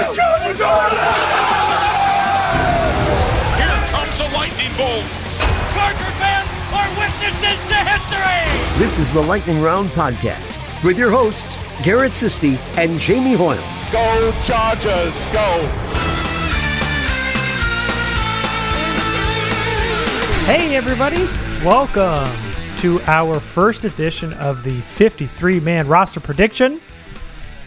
Here comes a lightning bolt. Charger fans are witnesses to history! This is the Lightning Round Podcast with your hosts, Garrett Sisti and Jamie Hoyle. Go Chargers, go. Hey, everybody. Welcome to our first edition of the 53 man roster prediction.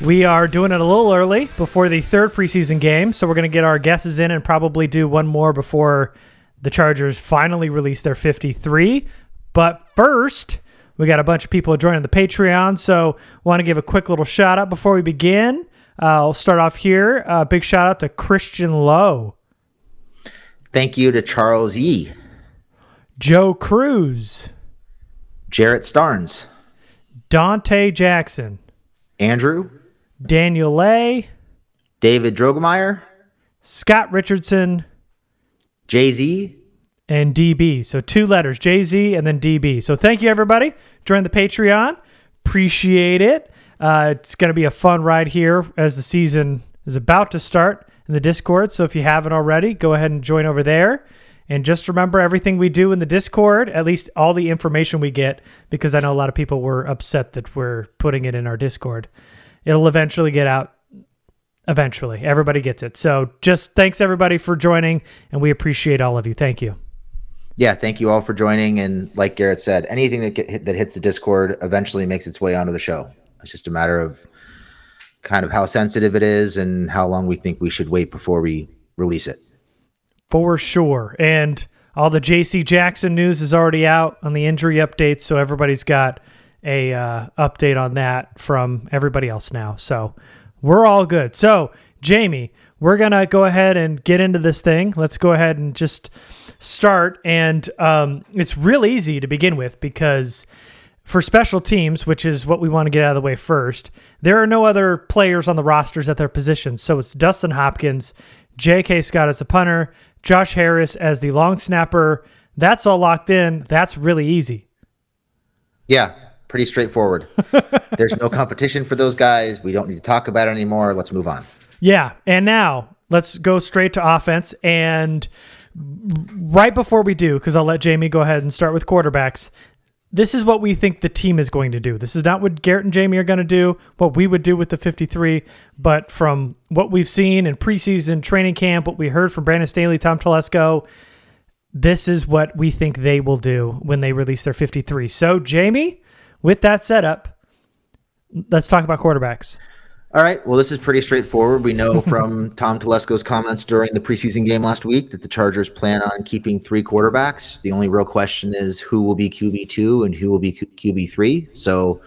We are doing it a little early before the third preseason game, so we're going to get our guesses in and probably do one more before the Chargers finally release their 53. But first, we got a bunch of people joining the Patreon, so want to give a quick little shout out before we begin. Uh, I'll start off here. Uh, big shout out to Christian Lowe, Thank you to Charles E., Joe Cruz, Jarrett Starnes, Dante Jackson, Andrew, Daniel Lay, David Drogemeyer, Scott Richardson, Jay Z, and DB. So two letters, Jay Z and then DB. So thank you, everybody. Join the Patreon. Appreciate it. Uh, it's going to be a fun ride here as the season is about to start in the Discord. So if you haven't already, go ahead and join over there. And just remember everything we do in the Discord, at least all the information we get, because I know a lot of people were upset that we're putting it in our Discord. It'll eventually get out. Eventually, everybody gets it. So just thanks everybody for joining, and we appreciate all of you. Thank you. Yeah, thank you all for joining. And like Garrett said, anything that get that hits the Discord eventually makes its way onto the show. It's just a matter of kind of how sensitive it is and how long we think we should wait before we release it. For sure. And all the JC Jackson news is already out on the injury updates, so everybody's got a uh, update on that from everybody else now. So we're all good. So Jamie, we're gonna go ahead and get into this thing. Let's go ahead and just start. And um, it's real easy to begin with because for special teams, which is what we want to get out of the way first, there are no other players on the rosters at their positions. So it's Dustin Hopkins, J.K. Scott as a punter, Josh Harris as the long snapper. That's all locked in. That's really easy. Yeah, pretty straightforward. There's no competition for those guys. We don't need to talk about it anymore. Let's move on. Yeah. And now let's go straight to offense. And right before we do, because I'll let Jamie go ahead and start with quarterbacks, this is what we think the team is going to do. This is not what Garrett and Jamie are going to do, what we would do with the 53, but from what we've seen in preseason training camp, what we heard from Brandon Staley, Tom Telesco, this is what we think they will do when they release their 53. So, Jamie, with that setup, let's talk about quarterbacks. All right. Well, this is pretty straightforward. We know from Tom Telesco's comments during the preseason game last week that the Chargers plan on keeping three quarterbacks. The only real question is who will be QB2 and who will be QB3. So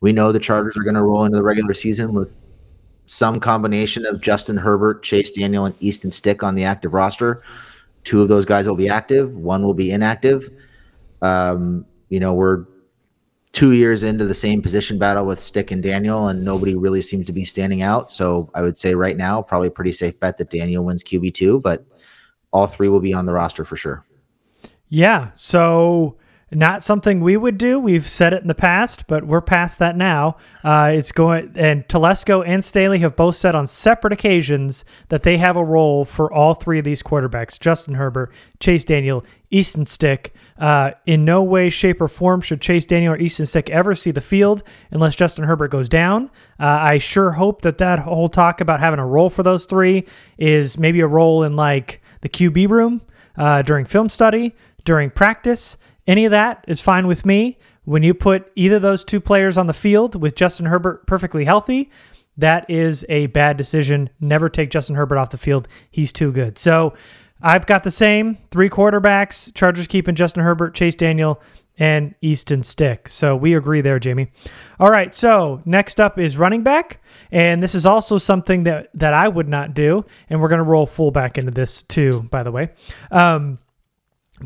we know the Chargers are going to roll into the regular season with some combination of Justin Herbert, Chase Daniel, and Easton Stick on the active roster. Two of those guys will be active, one will be inactive. Um, you know, we're two years into the same position battle with Stick and Daniel, and nobody really seems to be standing out. So I would say right now, probably pretty safe bet that Daniel wins QB two, but all three will be on the roster for sure. Yeah. So not something we would do. We've said it in the past, but we're past that now. Uh, it's going, and Telesco and Staley have both said on separate occasions that they have a role for all three of these quarterbacks: Justin Herbert, Chase Daniel, Easton Stick. Uh, in no way, shape, or form should Chase Daniel or Easton Stick ever see the field unless Justin Herbert goes down. Uh, I sure hope that that whole talk about having a role for those three is maybe a role in like the QB room uh, during film study, during practice any of that is fine with me. When you put either those two players on the field with Justin Herbert perfectly healthy, that is a bad decision. Never take Justin Herbert off the field. He's too good. So I've got the same three quarterbacks Chargers keeping Justin Herbert, Chase Daniel, and Easton Stick. So we agree there, Jamie. All right. So next up is running back. And this is also something that, that I would not do. And we're going to roll fullback into this too, by the way. Um,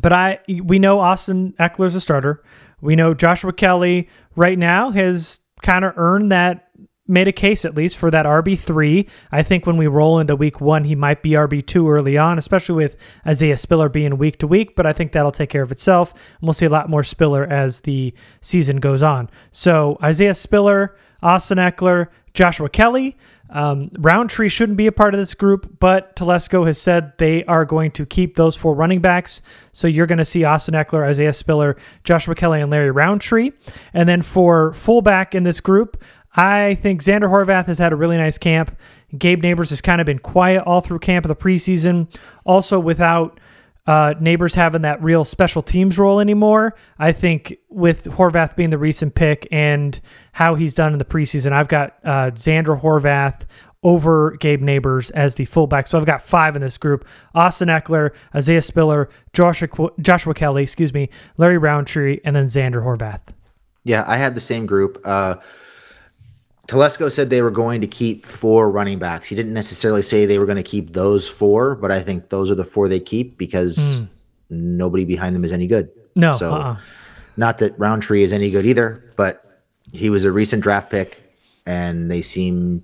but I we know Austin Ekeler's a starter. We know Joshua Kelley right now has kind of earned that made a case at least for that RB3. I think when we roll into week 1 he might be RB2 early on, especially with Isaiah Spiller being week to week, but I think that'll take care of itself. And we'll see a lot more Spiller as the season goes on. So, Isaiah Spiller, Austin Ekeler, Joshua Kelley. um, Rountree shouldn't be a part of this group, but Telesco has said they are going to keep those four running backs. So you're going to see Austin Ekeler, Isaiah Spiller, Joshua Kelley, and Larry Rountree. And then for fullback in this group, I think Zander Horvath has had a really nice camp. Gabe Nabers has kind of been quiet all through camp of the preseason. Also, without uh, Nabers having that real special teams role anymore. I think with Horvath being the recent pick and how he's done in the preseason, I've got uh, Zander Horvath over Gabe Nabers as the fullback. So I've got five in this group: Austin Ekeler, Isaiah Spiller, Joshua, Joshua Kelley, excuse me, Larry Rountree, and then Zander Horvath. Yeah, I had the same group. Uh, Telesco said they were going to keep four running backs. He didn't necessarily say they were going to keep those four, but I think those are the four they keep because mm. nobody behind them is any good. No, so uh-uh. not that Rountree is any good either, but he was a recent draft pick, and they seem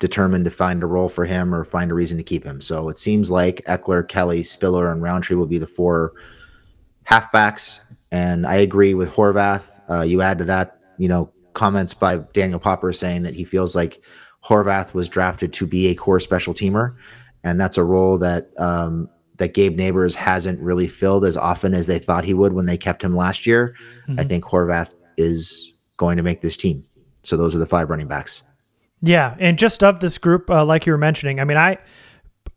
determined to find a role for him or find a reason to keep him. So it seems like Ekeler, Kelley, Spiller, and Rountree will be the four halfbacks. And I agree with Horvath. Uh, you add to that, you know, comments by Daniel Popper saying that he feels like Horvath was drafted to be a core special teamer, and that's a role that um, that Gabe Nabers hasn't really filled as often as they thought he would when they kept him last year. Mm-hmm. I think Horvath is going to make this team. So those are the five running backs. Yeah, and just of this group, uh, like you were mentioning, I mean, I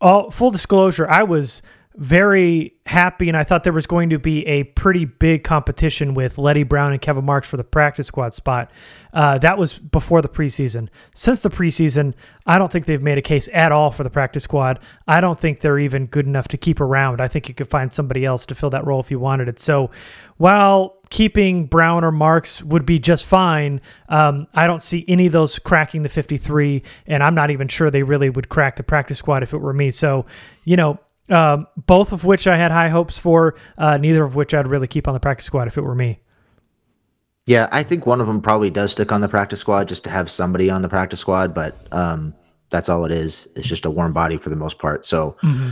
all full disclosure, I was very happy, and I thought there was going to be a pretty big competition with Leddie Brown and Kevin Marks for the practice squad spot. Uh, that was before the preseason. Since the preseason, I don't think they've made a case at all for the practice squad. I don't think they're even good enough to keep around. I think you could find somebody else to fill that role if you wanted it. So while keeping Brown or Marks would be just fine, um, I don't see any of those cracking the 53, and I'm not even sure they really would crack the practice squad if it were me. So, you know, um, both of which I had high hopes for, uh, neither of which I'd really keep on the practice squad if it were me. Yeah, I think one of them probably does stick on the practice squad just to have somebody on the practice squad, but um, that's all it is. It's just a warm body for the most part. So, mm-hmm.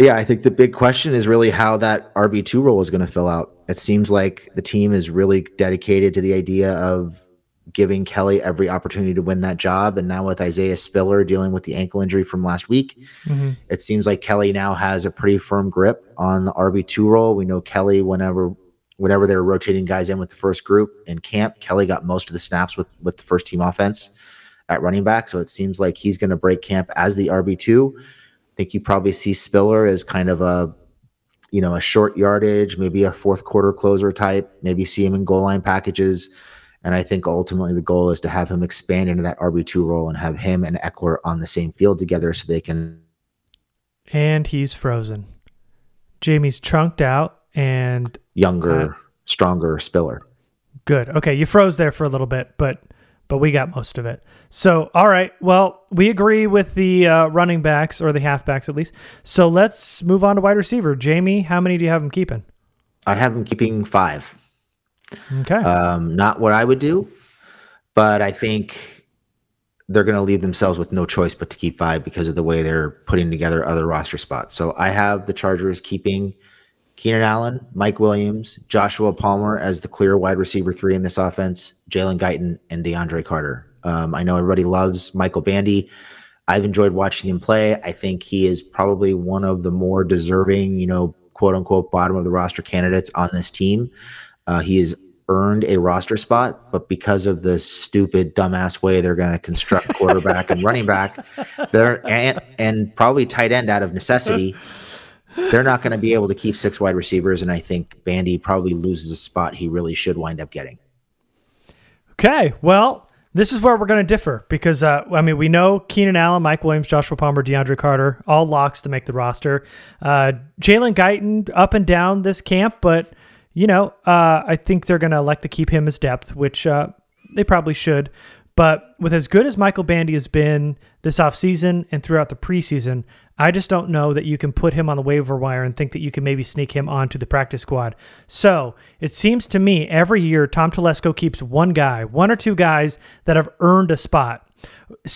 yeah, I think the big question is really how that RB2 role is going to fill out. It seems like the team is really dedicated to the idea of giving Kelley every opportunity to win that job. And now with Isaiah Spiller dealing with the ankle injury from last week, mm-hmm. it seems like Kelley now has a pretty firm grip on the RB2 role. We know Kelley, whenever whenever they were rotating guys in with the first group in camp, Kelley got most of the snaps with, with the first team offense at running back. So it seems like he's going to break camp as the RB2. I think you probably see Spiller as kind of a you know, a short yardage, maybe a fourth quarter closer type, maybe see him in goal line packages. And I think ultimately the goal is to have him expand into that RB2 role and have him and Ekeler on the same field together so they can. And he's frozen. Jamie's chunked out and. Younger, uh, stronger Spiller. Good. Okay. You froze there for a little bit, but but we got most of it. So, all right. Well, we agree with the uh, running backs or the halfbacks at least. So let's move on to wide receiver. Jamie, how many do you have him keeping? I have him keeping five. Okay. Um, not what I would do, but I think they're going to leave themselves with no choice but to keep five because of the way they're putting together other roster spots. So I have the Chargers keeping Keenan Allen, Mike Williams, Joshua Palmer as the clear wide receiver three in this offense, Jalen Guyton, and DeAndre Carter. Um, I know everybody loves Michael Bandy. I've enjoyed watching him play. I think he is probably one of the more deserving, you know, quote unquote, bottom of the roster candidates on this team. Uh, he has earned a roster spot, but because of the stupid, dumbass way they're going to construct quarterback and running back, they're and, and probably tight end out of necessity they're not going to be able to keep six wide receivers, and I think Bandy probably loses a spot he really should wind up getting. Okay, well, this is where we're going to differ because uh, I mean we know Keenan Allen, Mike Williams, Joshua Palmer, DeAndre Carter, all locks to make the roster. Uh, Jalen Guyton up and down this camp, but you know uh, I think they're going to elect to keep him as depth, which uh, they probably should. But with as good as Michael Bandy has been this offseason and throughout the preseason, I just don't know that you can put him on the waiver wire and think that you can maybe sneak him onto the practice squad. So it seems to me every year Tom Telesco keeps one guy, one or two guys that have earned a spot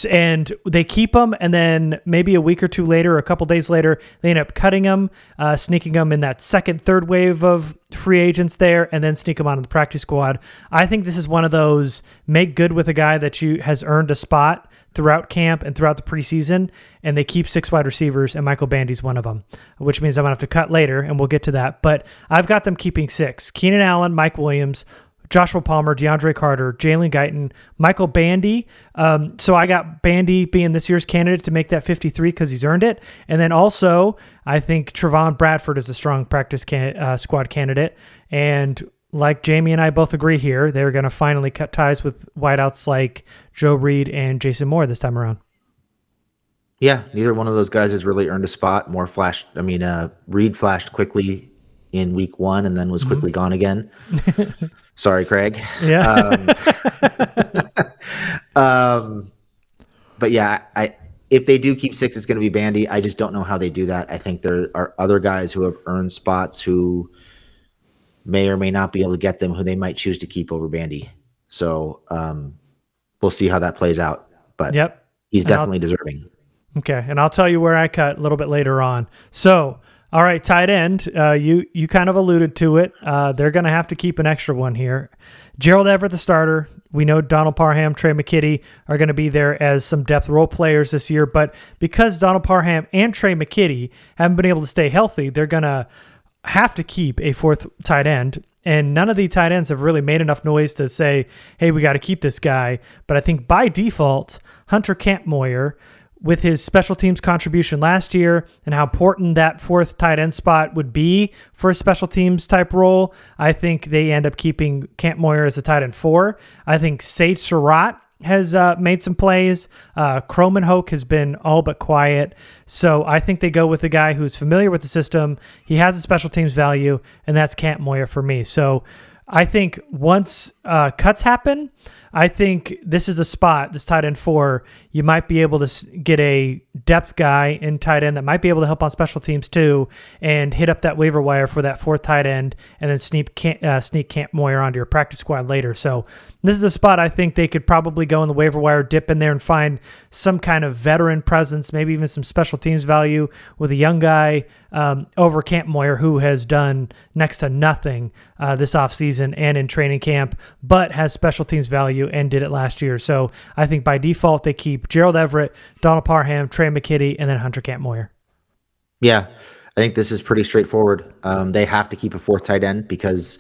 and they keep them and then maybe a week or two later a couple days later they end up cutting them uh, sneaking them in that second third wave of free agents there and then sneak them onto the practice squad. I think this is one of those make good with a guy that you has earned a spot throughout camp and throughout the preseason and they keep six wide receivers and michael bandy's one of them which means i'm going to have to cut later and we'll get to that. But i've got them keeping six. Keenan allen mike williams Joshua Palmer, DeAndre Carter, Jalen Guyton, Michael Bandy. Um, so I got Bandy being this year's candidate to make that 53 because he's earned it. And then also, I think Trevon Bradford is a strong practice can- uh, squad candidate. And like Jamie and I both agree here, they're going to finally cut ties with wideouts like Joe Reed and Jason Moore this time around. Yeah, neither one of those guys has really earned a spot. More flashed. I mean, uh, Reed flashed quickly in week one and then was mm-hmm. quickly mm-hmm. gone again. Sorry, Craig. Yeah. Um, um, but yeah, I if they do keep six, it's going to be Bandy. I just don't know how they do that. I think there are other guys who have earned spots who may or may not be able to get them, who they might choose to keep over Bandy. So um, we'll see how that plays out. But yep, he's definitely deserving. Okay, and I'll tell you where I cut a little bit later on. So all right, tight end. Uh, you you kind of alluded to it. Uh, they're going to have to keep an extra one here. Gerald Everett, the starter. We know Donald Parham, Tre' McKitty are going to be there as some depth role players this year. But because Donald Parham and Tre' McKitty haven't been able to stay healthy, they're going to have to keep a fourth tight end. And none of the tight ends have really made enough noise to say, hey, we got to keep this guy. But I think by default, Hunter Kampmoyer with his special teams contribution last year and how important that fourth tight end spot would be for a special teams type role, I think they end up keeping Kampmoyer as a tight end four. I think Sage Surratt has uh, made some plays. Uh, Kromenhoek has been all but quiet. So I think they go with the guy who's familiar with the system. He has a special teams value, and that's Kampmoyer for me. So I think once uh, cuts happen, I think this is a spot, this tight end four, you might be able to get a depth guy in tight end that might be able to help on special teams too, and hit up that waiver wire for that fourth tight end, and then sneak uh, sneak Kampmoyer onto your practice squad later. So this is a spot I think they could probably go in the waiver wire, dip in there, and find some kind of veteran presence, maybe even some special teams value with a young guy um, over Kampmoyer who has done next to nothing uh, this offseason and in training camp, but has special teams value value and did it last year. So I think by default they keep Gerald Everett, Donald Parham, Tre' McKitty, and then Hunter Kampmoyer. Yeah, I think this is pretty straightforward. Um, they have to keep a fourth tight end because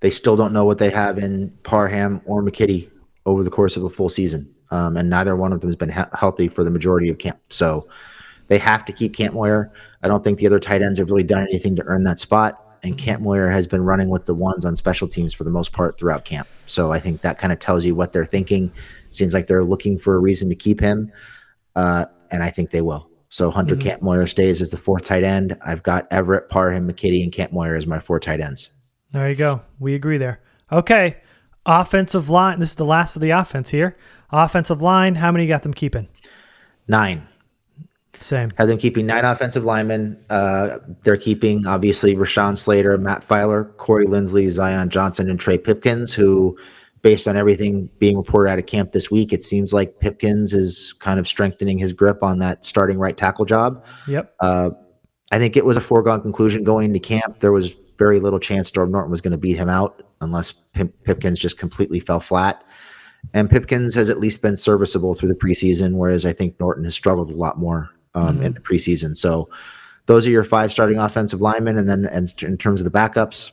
they still don't know what they have in Parham or McKitty over the course of a full season, um, and neither one of them has been he- healthy for the majority of camp. So They have to keep Kampmoyer. I don't think the other tight ends have really done anything to earn that spot. And Kampmoyer has been running with the ones on special teams for the most part throughout camp. So I think that kind of tells you what they're thinking. Seems like they're looking for a reason to keep him. Uh, and I think they will. So Hunter mm-hmm. Kampmoyer stays as the fourth tight end. I've got Everett, Parham, McKitty, and Kampmoyer as my four tight ends. There you go. We agree there. Okay. Offensive line. This is the last of the offense here. Offensive line. How many got them keeping? Nine. Same. Have them keeping nine offensive linemen. Uh, they're keeping obviously Rashawn Slater, Matt Feiler, Corey Linsley, Zion Johnson, and Trey Pipkins, who, based on everything being reported out of camp this week, it seems like Pipkins is kind of strengthening his grip on that starting right tackle job. Yep. Uh, I think it was a foregone conclusion going into camp. There was very little chance Storm Norton was going to beat him out unless Pip- Pipkins just completely fell flat. And Pipkins has at least been serviceable through the preseason, whereas I think Norton has struggled a lot more um, mm-hmm. in the preseason. So those are your five starting offensive linemen. And then and in terms of the backups,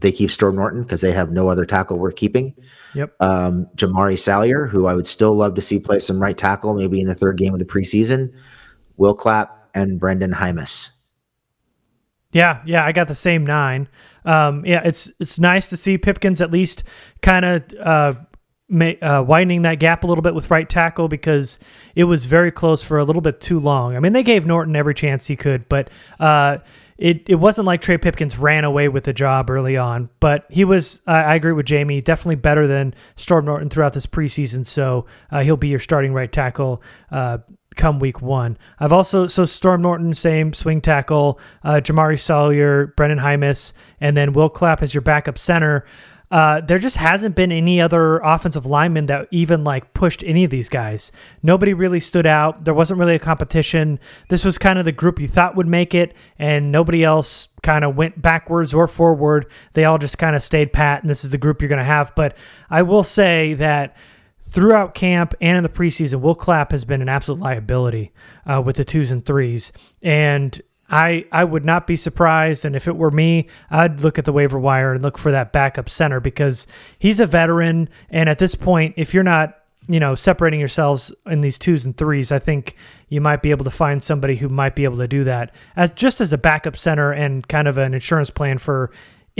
they keep Storm Norton because they have no other tackle worth keeping. Yep. Um, Jamaree Salyer, who I would still love to see play some right tackle, maybe in the third game of the preseason. Will Clapp and Brenden Jaimes. Yeah, yeah, I got the same nine. Um, yeah, it's it's nice to see Pipkins at least kind of uh, uh, widening that gap a little bit with right tackle because it was very close for a little bit too long. I mean, they gave Norton every chance he could, but uh, it it wasn't like Trey Pipkins ran away with the job early on. But he was, I, I agree with Jamie, definitely better than Storm Norton throughout this preseason. So uh, he'll be your starting right tackle uh, come week one. I've also so Storm Norton, same swing tackle, uh, Jamaree Salyer, Brenden Jaimes, and then Will Clapp as your backup center. Uh, there just hasn't been any other offensive lineman that even like pushed any of these guys. Nobody really stood out. There wasn't really a competition. This was kind of the group you thought would make it, and nobody else kind of went backwards or forward. They all just kind of stayed pat, and this is the group you're going to have. But I will say that throughout camp and in the preseason, Will Clapp has been an absolute liability uh, with the twos and threes. And I I would not be surprised, and if it were me, I'd look at the waiver wire and look for that backup center because he's a veteran, and at this point, if you're not you know separating yourselves in these twos and threes, I think you might be able to find somebody who might be able to do that. As just as a backup center and kind of an insurance plan for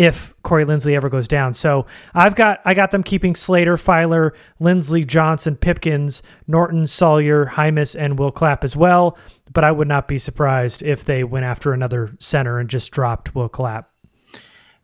if Corey Linsley ever goes down. So I've got I got them keeping Slater, Feiler, Linsley, Johnson, Pipkins, Norton, Salyer, Jaimes, and Will Clapp as well but I would not be surprised if they went after another center and just dropped Will Clapp.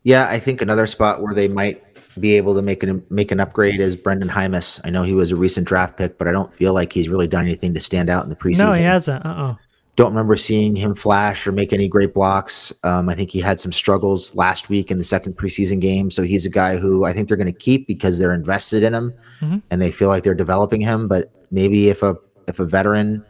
Yeah, I think another spot where they might be able to make an make an upgrade is Brenden Jaimes. I know he was a recent draft pick, but I don't feel like he's really done anything to stand out in the preseason. No, he hasn't. Uh uh Don't remember seeing him flash or make any great blocks. Um, I think he had some struggles last week in the second preseason game. So he's a guy who I think they're going to keep because they're invested in him mm-hmm. and they feel like they're developing him. But maybe if a if a veteran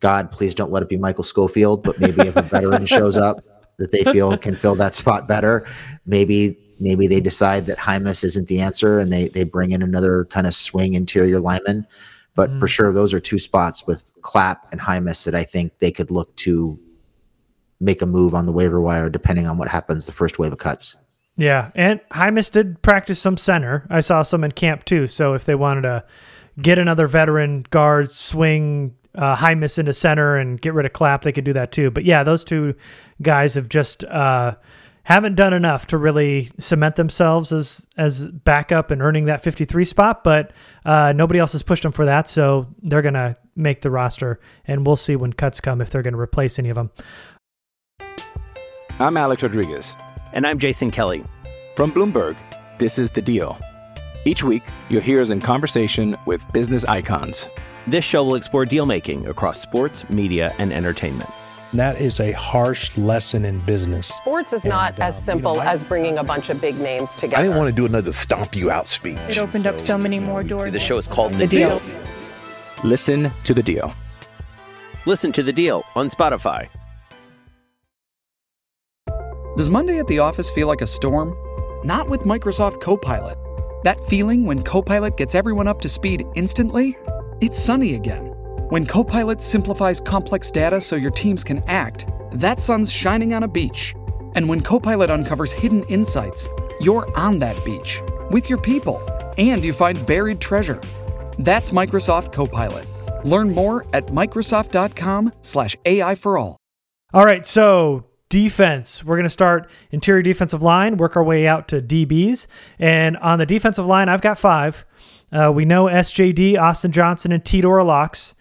God, please don't let it be Michael Schofield, but maybe if a veteran shows up that they feel can fill that spot better, maybe maybe they decide that Jaimes isn't the answer and they they bring in another kind of swing interior lineman. But mm. for sure, those are two spots with Clapp and Jaimes that I think they could look to make a move on the waiver wire depending on what happens the first wave of cuts. Yeah, and Jaimes did practice some center. I saw some in camp too. So if they wanted to get another veteran guard swing uh, Jaimes into center and get rid of Clapp, they could do that too. But yeah, those two guys have just uh, haven't done enough to really cement themselves as as backup and earning that 53 spot. But uh, nobody else has pushed them for that, so they're gonna make the roster, and we'll see when cuts come if they're gonna replace any of them. I'm Alex Rodriguez, and I'm Jason Kelly from Bloomberg. This is the Deal. Each week, you'll hear us in conversation with business icons. This show will explore deal making across sports, media, and entertainment. That is a harsh lesson in business. Sports is and, not as uh, simple you know, as bringing a bunch of big names together. I didn't want to do another stomp you out speech. It opened so, up so many more doors. The show is called The, the deal. deal. Listen to the deal. Listen to the deal on Spotify. Does Monday at the office feel like a storm? Not with Microsoft Copilot. That feeling when Copilot gets everyone up to speed instantly? It's sunny again. When Copilot simplifies complex data so your teams can act, that sun's shining on a beach. And when Copilot uncovers hidden insights, you're on that beach with your people and you find buried treasure. That's Microsoft Copilot. Learn more at Microsoft.com/slash AI for all. All right, so defense. We're going to start interior defensive line, work our way out to DBs. And on the defensive line, I've got five. Uh, we know SJD, Austin Johnson, and Tito locks.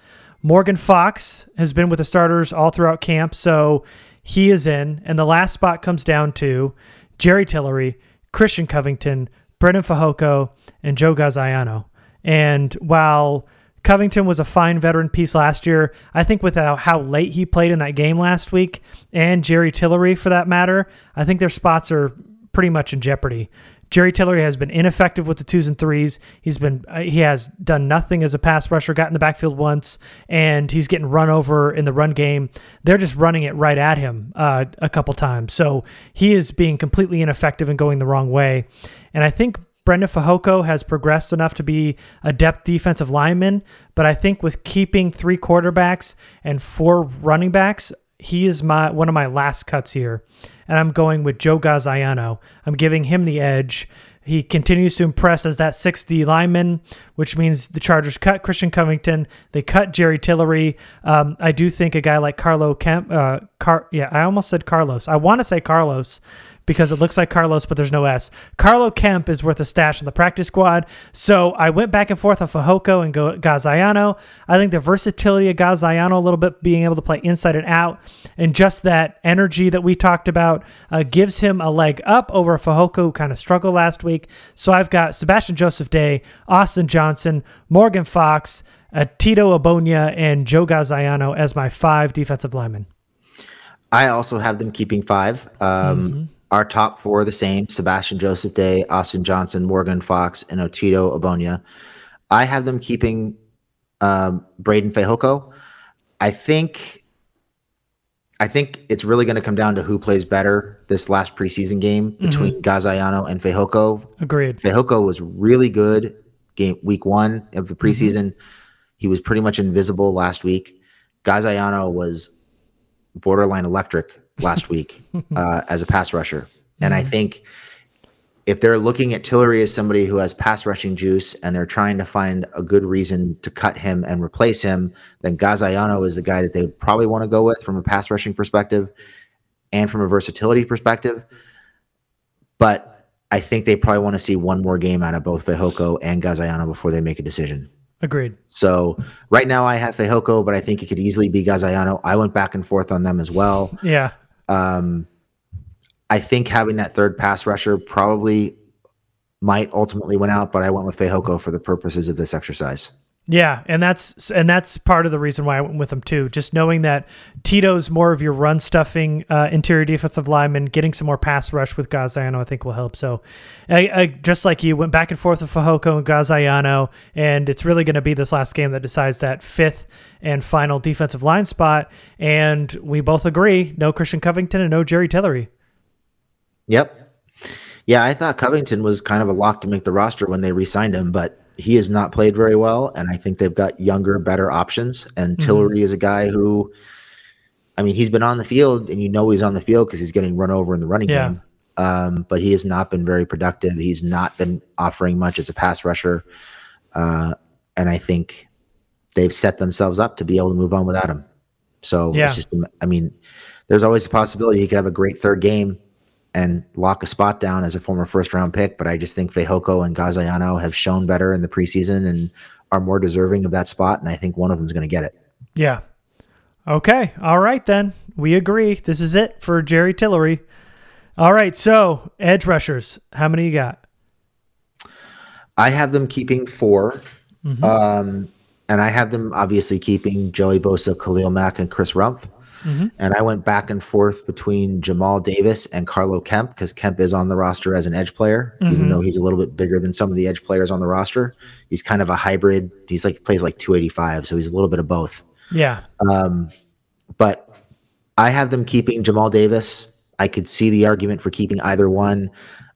Morgan Fox has been with the starters all throughout camp, so he is in. And the last spot comes down to Jerry Tillery, Christian Covington, Brendan Fehoko, and Joe Gaziano. And while Covington was a fine veteran piece last year. I think with how, late he played in that game last week, and Jerry Tillery for that matter, I think their spots are pretty much in jeopardy. Jerry Tillery has been ineffective with the twos and threes. He's been uh, he has done nothing as a pass rusher. Got in the backfield once, and he's getting run over in the run game. They're just running it right at him uh, a couple times. So he is being completely ineffective and going the wrong way. And I think Breiden Fehoko has progressed enough to be a depth defensive lineman, but I think with keeping three quarterbacks and four running backs, he is my one of my last cuts here and I'm going with Joe Gaziano. I'm giving him the edge. He continues to impress as that 6D lineman, which means the Chargers cut Christian Covington. They cut Jerry Tillery. Um, I do think a guy like Carlo Kemp, uh, Car- yeah, I almost said Carlos. I want to say Carlos because it looks like Carlos, but there's no S. Carlo Kemp is worth a stash in the practice squad. So I went back and forth on Fehoko and Gaziano. I think the versatility of Gaziano, a little bit being able to play inside and out, and just that energy that we talked about uh, gives him a leg up over Fehoko, who kind of struggled last week. So I've got Sebastian Joseph Day, Austin Johnson, Morgan Fox, uh, Tito Ogbonnia, and Joe Gaziano as my five defensive linemen. I also have them keeping five. Um, mm-hmm. Our top four are the same Sebastian Joseph Day, Austin Johnson, Morgan Fox, and Otito Ogbonnia. I have them keeping um, Breiden Fehoko. I think I think it's really going to come down to who plays better this last preseason game mm-hmm. between mm-hmm. Gaziano and Fehoko. Agreed. Fehoko was really good game week one of the mm-hmm. preseason. Mm-hmm. He was pretty much invisible last week. Gaziano was borderline electric last week uh, as a pass rusher. And mm-hmm. I think if they're looking at Tillery as somebody who has pass rushing juice and they're trying to find a good reason to cut him and replace him, then Gaziano is the guy that they would probably want to go with from a pass rushing perspective and from a versatility perspective. But I think they probably want to see one more game out of both Fehoko and Gaziano before they make a decision. Agreed. So right now I have Fehoko, but I think it could easily be Gaziano. I went back and forth on them as well. Yeah. Um, I think having that third pass rusher probably might ultimately win out, but I went with Fehoko for the purposes of this exercise. Yeah, and that's and that's part of the reason why I went with him too. Just knowing that Tito's more of your run stuffing uh, interior defensive lineman, getting some more pass rush with Gaziano, I think will help. So, I, I, just like you went back and forth with Fehoko and Gaziano, and it's really going to be this last game that decides that fifth and final defensive line spot. And we both agree: no Christian Covington and no Jerry Tillery. Yep. Yeah, I thought Covington was kind of a lock to make the roster when they re-signed him, but he has not played very well, and I think they've got younger, better options. And mm-hmm. Tillery is a guy who, I mean, he's been on the field, and you know he's on the field because he's getting run over in the running yeah. game. Um, but he has not been very productive. He's not been offering much as a pass rusher, uh, and I think they've set themselves up to be able to move on without him. So yeah. it's just, I mean, there's always a possibility he could have a great third game and lock a spot down as a former first round pick. But I just think Fehoko and Gaziano have shown better in the preseason and are more deserving of that spot. And I think one of them is going to get it. Yeah. Okay. All right, then. We agree. This is it for Jerry Tillery. All right. So, edge rushers, how many you got? I have them keeping 4 mm-hmm. um, and I have them obviously keeping Joey Bosa, Khalil Mack, and Chris Rumph. Mm-hmm. And I went back and forth between Jamal Davis and Carlo Kemp because Kemp is on the roster as an edge player, mm-hmm. even though he's a little bit bigger than some of the edge players on the roster. He's kind of a hybrid. He's like plays like 285, so he's a little bit of both. Yeah. Um, but I have them keeping Jamal Davis. I could see the argument for keeping either one.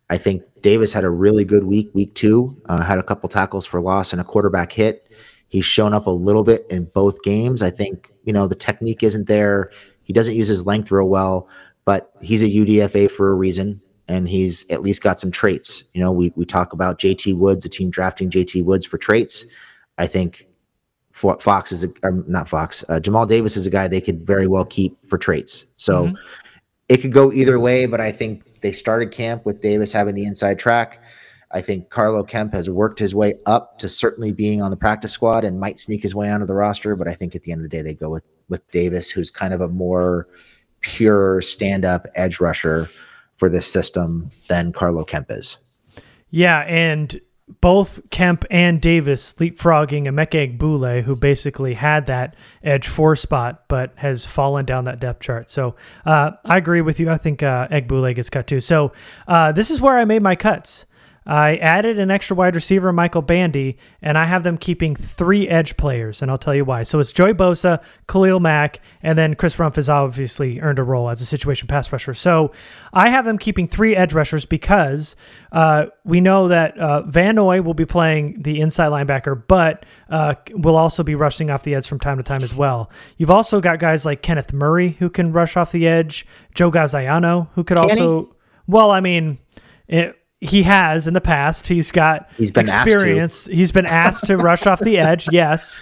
I think Davis had a really good week, week two, uh, had a couple tackles for loss and a quarterback hit. He's shown up a little bit in both games. I think, you know, the technique isn't there. He doesn't use his length real well, but he's a UDFA for a reason. And he's at least got some traits. You know, we, we talk about JT Woods, the team drafting JT Woods for traits. I think Fox is a, not Fox. Uh, Jamal Davis is a guy they could very well keep for traits. So mm-hmm. it could go either way, but I think they started camp with Davis having the inside track. I think Carlo Kemp has worked his way up to certainly being on the practice squad and might sneak his way onto the roster. But I think at the end of the day, they go with with Davis, who's kind of a more pure stand up edge rusher for this system than Carlo Kemp is. Yeah, and both Kemp and Davis leapfrogging Emeka Egbule, who basically had that edge four spot, but has fallen down that depth chart. So uh, I agree with you. I think uh, Egbule gets cut too. So uh, this is where I made my cuts. I added an extra wide receiver, Michael Bandy, and I have them keeping three edge players, and I'll tell you why. So it's Joey Bosa, Khalil Mack, and then Chris Rumph has obviously earned a role as a situation pass rusher. So I have them keeping three edge rushers because uh, we know that uh, Van Noy will be playing the inside linebacker, but uh, will also be rushing off the edge from time to time as well. You've also got guys like Kenneth Murray who can rush off the edge, Joe Gaziano who could can also. Well, I mean, it, he has in the past. He's got he's been experience. He's been asked to rush off the edge. Yes,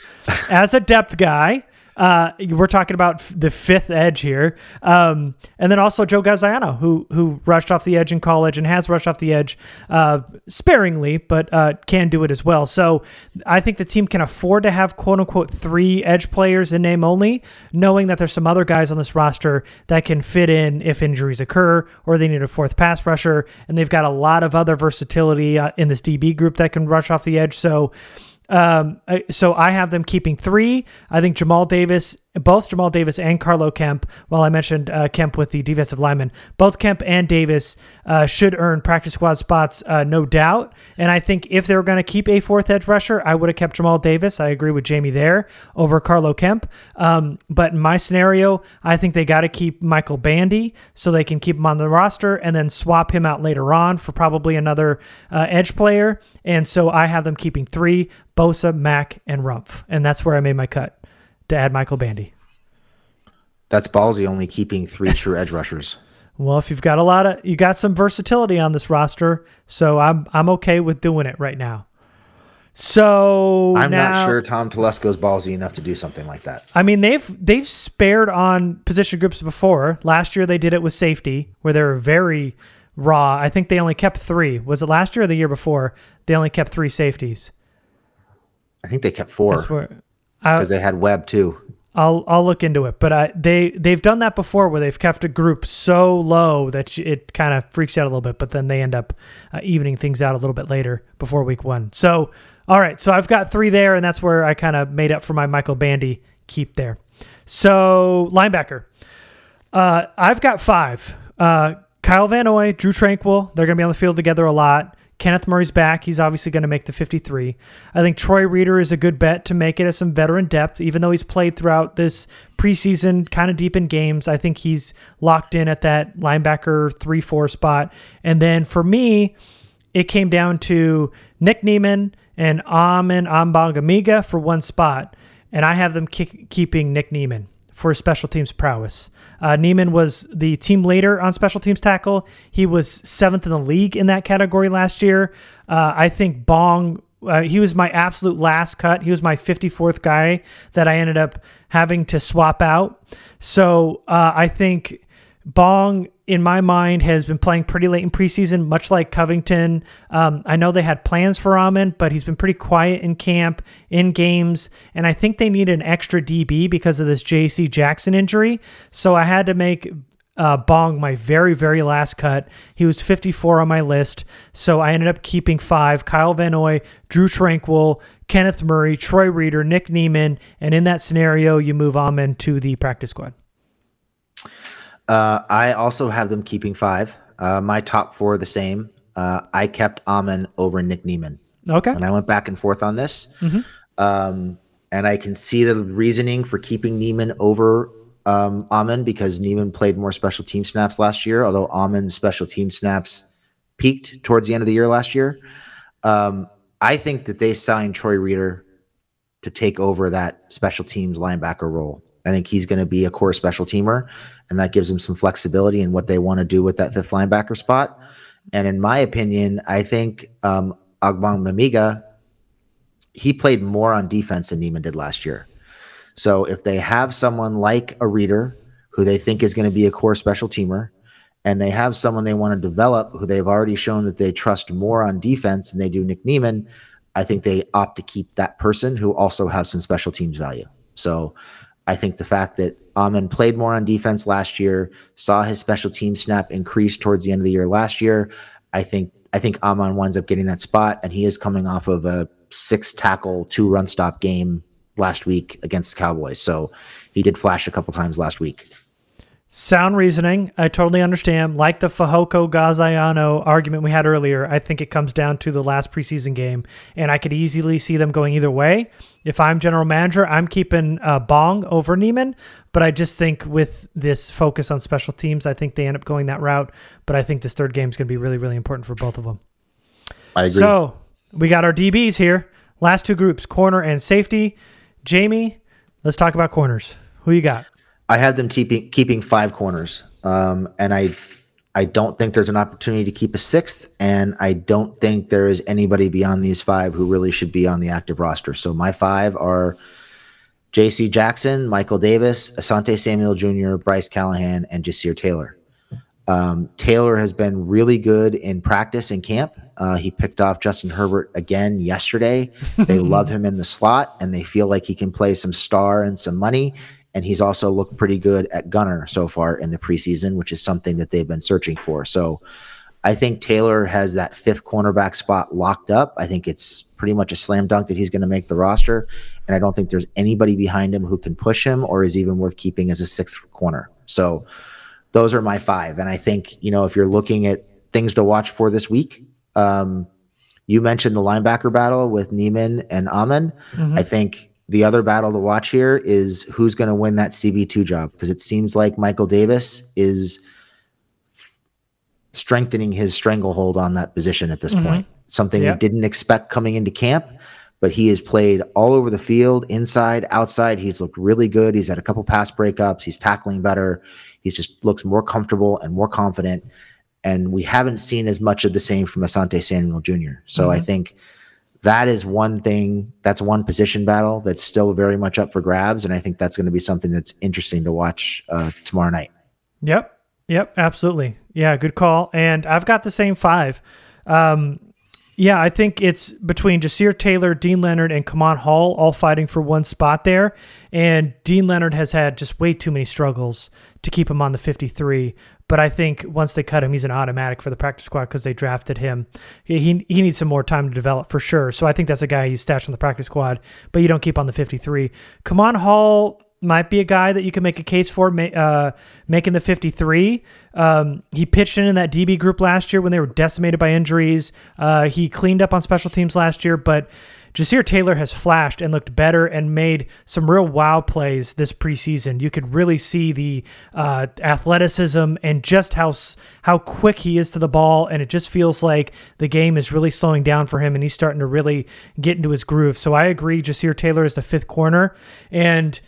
as a depth guy. Uh, we're talking about f- the fifth edge here, um, and then also Joe Gaziano, who who rushed off the edge in college and has rushed off the edge uh, sparingly, but uh, can do it as well. So I think the team can afford to have quote unquote three edge players in name only, knowing that there's some other guys on this roster that can fit in if injuries occur or they need a fourth pass rusher, and they've got a lot of other versatility uh, in this DB group that can rush off the edge. So. Um, so I have them keeping three. I think Jamal Davis, both Jamal Davis and Carlo Kemp, while I mentioned uh, Kemp with the defensive lineman, both Kemp and Davis uh, should earn practice squad spots, uh, no doubt. And I think if they were going to keep a fourth edge rusher, I would have kept Jamal Davis. I agree with Jamie there over Carlo Kemp. Um, but in my scenario, I think they got to keep Michael Bandy so they can keep him on the roster and then swap him out later on for probably another uh, edge player. And so I have them keeping three Bosa, Mack, and Rumph. And that's where I made my cut to add Michael Bandy. That's ballsy, only keeping three true edge rushers. Well, if you've got a lot of you got some versatility on this roster, so I'm I'm okay with doing it right now. So I'm now, not sure Tom Telesco's ballsy enough to do something like that. I mean, they've they've spared on position groups before. Last year they did it with safety, where they were very raw. I think they only kept three. Was it last year or the year before? They only kept three safeties. I think they kept four because they had web too. I'll I'll look into it, but I, they they've done that before where they've kept a group so low that it kind of freaks you out a little bit, but then they end up uh, evening things out a little bit later before week one. So all right, so I've got three there, and that's where I kind of made up for my Michael Bandy keep there. So linebacker, uh, I've got five. Uh, Kyle Van Noy, Drue Tranquill, they're going to be on the field together a lot. Kenneth Murray's back. He's obviously going to make the 53. I think Troy Reeder is a good bet to make it as some veteran depth, even though he's played throughout this preseason, kind of deep in games. I think he's locked in at that linebacker 3 4 spot. And then for me, it came down to Nick Niemann and Amen Ogbongbemiga for one spot. And I have them keeping Nick Niemann for special teams prowess. Uh, Niemann was the team leader on special teams tackle. He was seventh in the league in that category last year. Uh, I think Bong. Uh, he was my absolute last cut. He was my 54th guy that I ended up having to swap out. So uh, I think Bong, in my mind, has been playing pretty late in preseason, much like Covington. Um, I know they had plans for Amen, but he's been pretty quiet in camp, in games, and I think they need an extra DB because of this J.C. Jackson injury. So I had to make uh, Bong my very, very last cut. He was 54 on my list, so I ended up keeping five Kyle Van Noy, Drue Tranquill, Kenneth Murray, Troy Reeder, Nick Niemann, and in that scenario, you move Amen to the practice squad. Uh, I also have them keeping five. Uh, my top four are the same. Uh, I kept Amen over Nick Niemann. Okay. And I went back and forth on this. Mm-hmm. Um, and I can see the reasoning for keeping Niemann over um, Amen because Niemann played more special team snaps last year, although Amen's special team snaps peaked towards the end of the year last year. Um, I think that they signed Troy Reeder to take over that special teams linebacker role. I think he's going to be a core special teamer, and that gives them some flexibility in what they want to do with that fifth linebacker spot. And in my opinion, I think um, Ogbongbemiga he played more on defense than Niemann did last year. So if they have someone like a Reeder who they think is going to be a core special teamer, and they have someone they want to develop who they've already shown that they trust more on defense than they do Nick Niemann, I think they opt to keep that person who also has some special teams value. So I think the fact that Um, Amen played more on defense last year, saw his special team snap increase towards the end of the year last year. I think I think Amen winds up getting that spot, and he is coming off of a six tackle, two run stop game last week against the Cowboys. So he did flash a couple times last week. Sound reasoning. I totally understand. Like the Fehoko Gaziano argument we had earlier, I think it comes down to the last preseason game, and I could easily see them going either way. If I'm general manager, I'm keeping uh, Bong over Niemann, but I just think with this focus on special teams, I think they end up going that route. But I think this third game is going to be really, really important for both of them. I agree. So we got our DBs here. Last two groups, corner and safety. Jamie, let's talk about corners. Who you got? I have them keeping keeping five corners, um, and I I don't think there's an opportunity to keep a sixth, and I don't think there is anybody beyond these five who really should be on the active roster. So my five are J.C. Jackson, Michael Davis, Asante Samuel Jr., Bryce Callahan, and Ja'Sir Taylor. Um, Taylor has been really good in practice and camp. Uh, he picked off Justin Herbert again yesterday. They love him in the slot, and they feel like he can play some star and some money and he's also looked pretty good at gunner so far in the preseason, which is something that they've been searching for. So I think Taylor has that fifth cornerback spot locked up. I think it's pretty much a slam dunk that he's going to make the roster, and I don't think there's anybody behind him who can push him or is even worth keeping as a sixth corner. So those are my five, and I think you know if you're looking at things to watch for this week. Um, you mentioned the linebacker battle with Niemann and Amen. Mm-hmm. I think the other battle to watch here is who's going to win that CB2 job because it seems like Michael Davis is strengthening his stranglehold on that position at this mm-hmm. point. Something yep. we didn't expect coming into camp, but he has played all over the field, inside, outside. He's looked really good. He's had a couple pass breakups. He's tackling better. He just looks more comfortable and more confident. And we haven't seen as much of the same from Asante Samuel Jr. So mm-hmm. I think that is one thing that's one position battle that's still very much up for grabs and i think that's going to be something that's interesting to watch uh, tomorrow night. Yep yep absolutely. Yeah good call and i've got the same five. Um, yeah i think it's between Ja'Sir taylor Deane leonard and Kemon hall all fighting for one spot there and Deane leonard has had just way too many struggles to keep him on the 53 but I think once they cut him, he's an automatic for the practice squad because they drafted him. He, he, he needs some more time to develop for sure. So I think that's a guy you stash on the practice squad, but you don't keep on the 53. Kemon Hall might be a guy that you can make a case for uh, making the 53. Um, he pitched in in that DB group last year when they were decimated by injuries. Uh, he cleaned up on special teams last year, but Ja'Sir Taylor has flashed and looked better and made some real wow plays this preseason. You could really see the uh, athleticism and just how how quick he is to the ball, and it just feels like the game is really slowing down for him, and he's starting to really get into his groove. So I agree, Ja'Sir Taylor is the fifth corner, and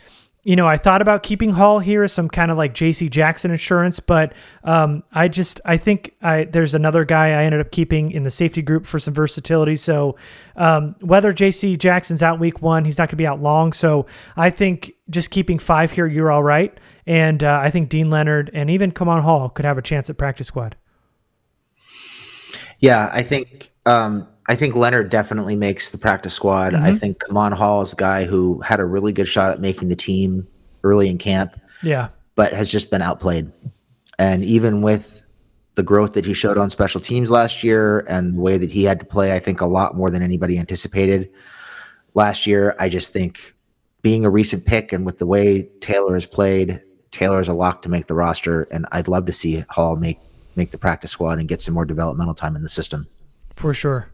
you know, I thought about keeping Hall here as some kind of like J.C. Jackson insurance, but um, I just I think I there's another guy I ended up keeping in the safety group for some versatility. So um, whether J.C. Jackson's out week one, he's not going to be out long. So I think just keeping five here, you're all right. And uh, I think Deane Leonard and even Kemon Hall could have a chance at practice squad. Yeah, I think um, I think Leonard definitely makes the practice squad. Mm-hmm. I think Kemon Hall is a guy who had a really good shot at making the team early in camp. Yeah. But has just been outplayed. And even with the growth that he showed on special teams last year and the way that he had to play, I think a lot more than anybody anticipated last year. I just think being a recent pick and with the way Taylor has played, Taylor is a lock to make the roster. And I'd love to see Hall make make the practice squad and get some more developmental time in the system. For sure.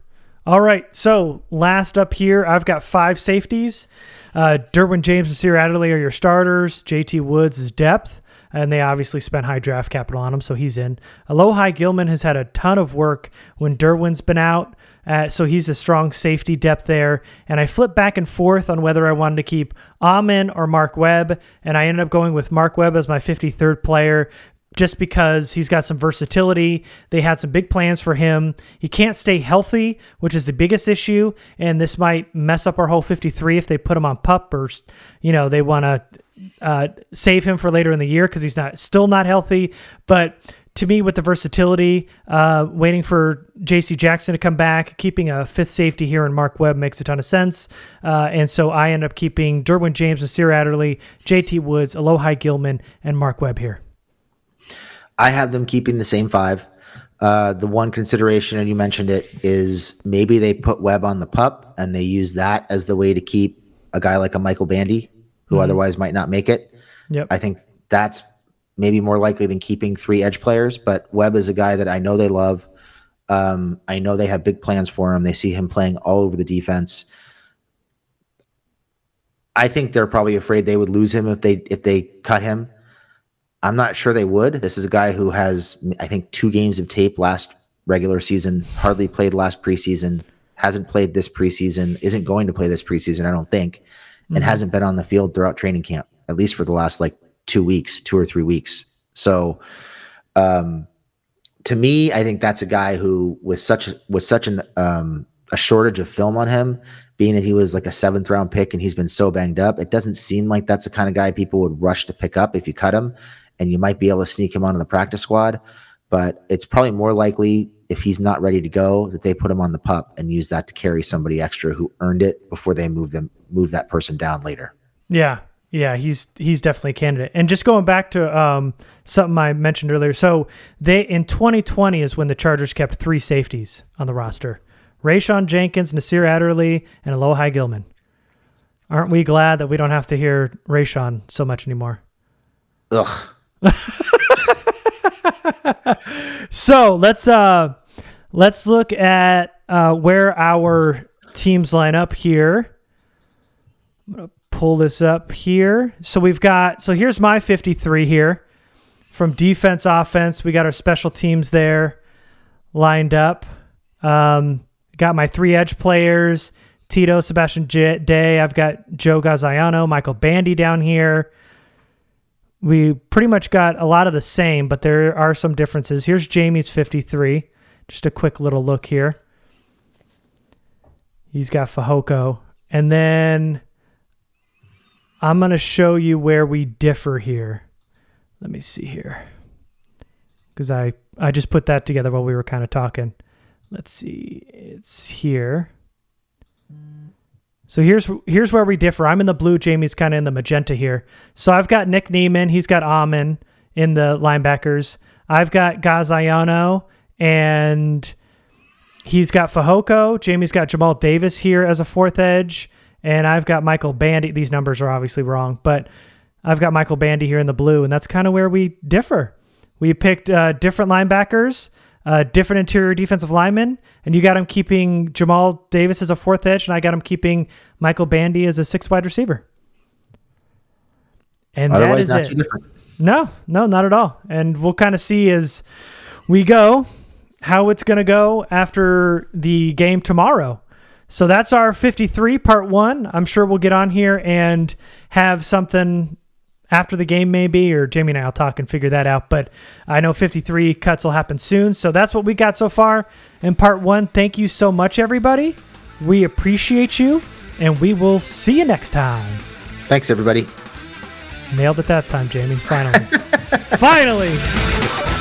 All right. So last up here, I've got five safeties. Uh, Derwin James and Nasir Adderley are your starters. JT Woods is depth, and they obviously spent high draft capital on him, so he's in. Alohi Gilman has had a ton of work when Derwin's been out. Uh, so he's a strong safety depth there. And I flipped back and forth on whether I wanted to keep Amen or Mark Webb. And I ended up going with Mark Webb as my 53rd player just because he's got some versatility. They had some big plans for him. He can't stay healthy, which is the biggest issue. And this might mess up our whole 53 if they put him on pup or, you know, they want to uh, save him for later in the year because he's not still not healthy. But to me, with the versatility, uh, waiting for J.C. Jackson to come back, keeping a fifth safety here in Mark Webb makes a ton of sense. Uh, and so I end up keeping Derwin James, Nasir Adderley, J.T. Woods, Alohi Gilman, and Mark Webb here. I have them keeping the same five. Uh, the one consideration, and you mentioned it, is maybe they put Webb on the pup and they use that as the way to keep a guy like a Michael Bandy, who mm-hmm. otherwise might not make it. Yep. I think that's maybe more likely than keeping three edge players. But Webb is a guy that I know they love. Um, I know they have big plans for him. They see him playing all over the defense. I think they're probably afraid they would lose him if they if they cut him. I'm not sure they would. This is a guy who has, I think, two games of tape last regular season, hardly played last preseason, hasn't played this preseason, isn't going to play this preseason, I don't think, and mm-hmm. hasn't been on the field throughout training camp, at least for the last like two weeks, two or three weeks. So, um, to me, I think that's a guy who, with such with such an um, a shortage of film on him, being that he was like a seventh round pick and he's been so banged up, it doesn't seem like that's the kind of guy people would rush to pick up if you cut him and you might be able to sneak him onto the practice squad. But it's probably more likely if he's not ready to go that they put him on the pup and use that to carry somebody extra who earned it before they move them move that person down later. Yeah. Yeah, he's he's definitely a candidate. And just going back to um, something I mentioned earlier, so they in 2020 is when the Chargers kept three safeties on the roster: Rayshawn Jenkins, Nasir Adderley, and Alohi Gilman. Aren't we glad that we don't have to hear Rayshawn so much anymore? Ugh. So let's uh let's look at uh, where our teams line up here. I'm gonna pull this up here. So we've got so here's my 53 here from defense, offense. We got our special teams there lined up. Um, got my three edge players: Tito, Sebastian J- Day. I've got Joe Gaziano, Michael Bandy down here we pretty much got a lot of the same, but there are some differences. Here's Jamie's 53. Just a quick little look here. He's got Fehoko. And then I'm going to show you where we differ here. Let me see here. Because I, I just put that together while we were kind of talking. Let's see. It's here. So here's here's where we differ. I'm in the blue. Jamie's kind of in the magenta here. So I've got Nick Niemann. He's got Amen in the linebackers. I've got Gaziano and he's got Fehoko. Jamie's got Jamal Davis here as a fourth edge. And I've got Michael Bandy. These numbers are obviously wrong, but I've got Michael Bandy here in the blue. And that's kind of where we differ. We picked uh, different linebackers uh, different interior defensive linemen, and you got him keeping Jamal Davis as a fourth edge, and I got him keeping Michael Bandy as a six wide receiver. And Otherwise, that is it. No, no, not at all. And we'll kind of see as we go how it's going to go after the game tomorrow. So that's our 53 part one. I'm sure we'll get on here and have something after the game, maybe, or Jamie and I will talk and figure that out. But I know 53 cuts will happen soon. So that's what we got so far in part one. Thank you so much, everybody. We appreciate you, and we will see you next time. Thanks, everybody. Nailed it that time, Jamie. Finally. Finally.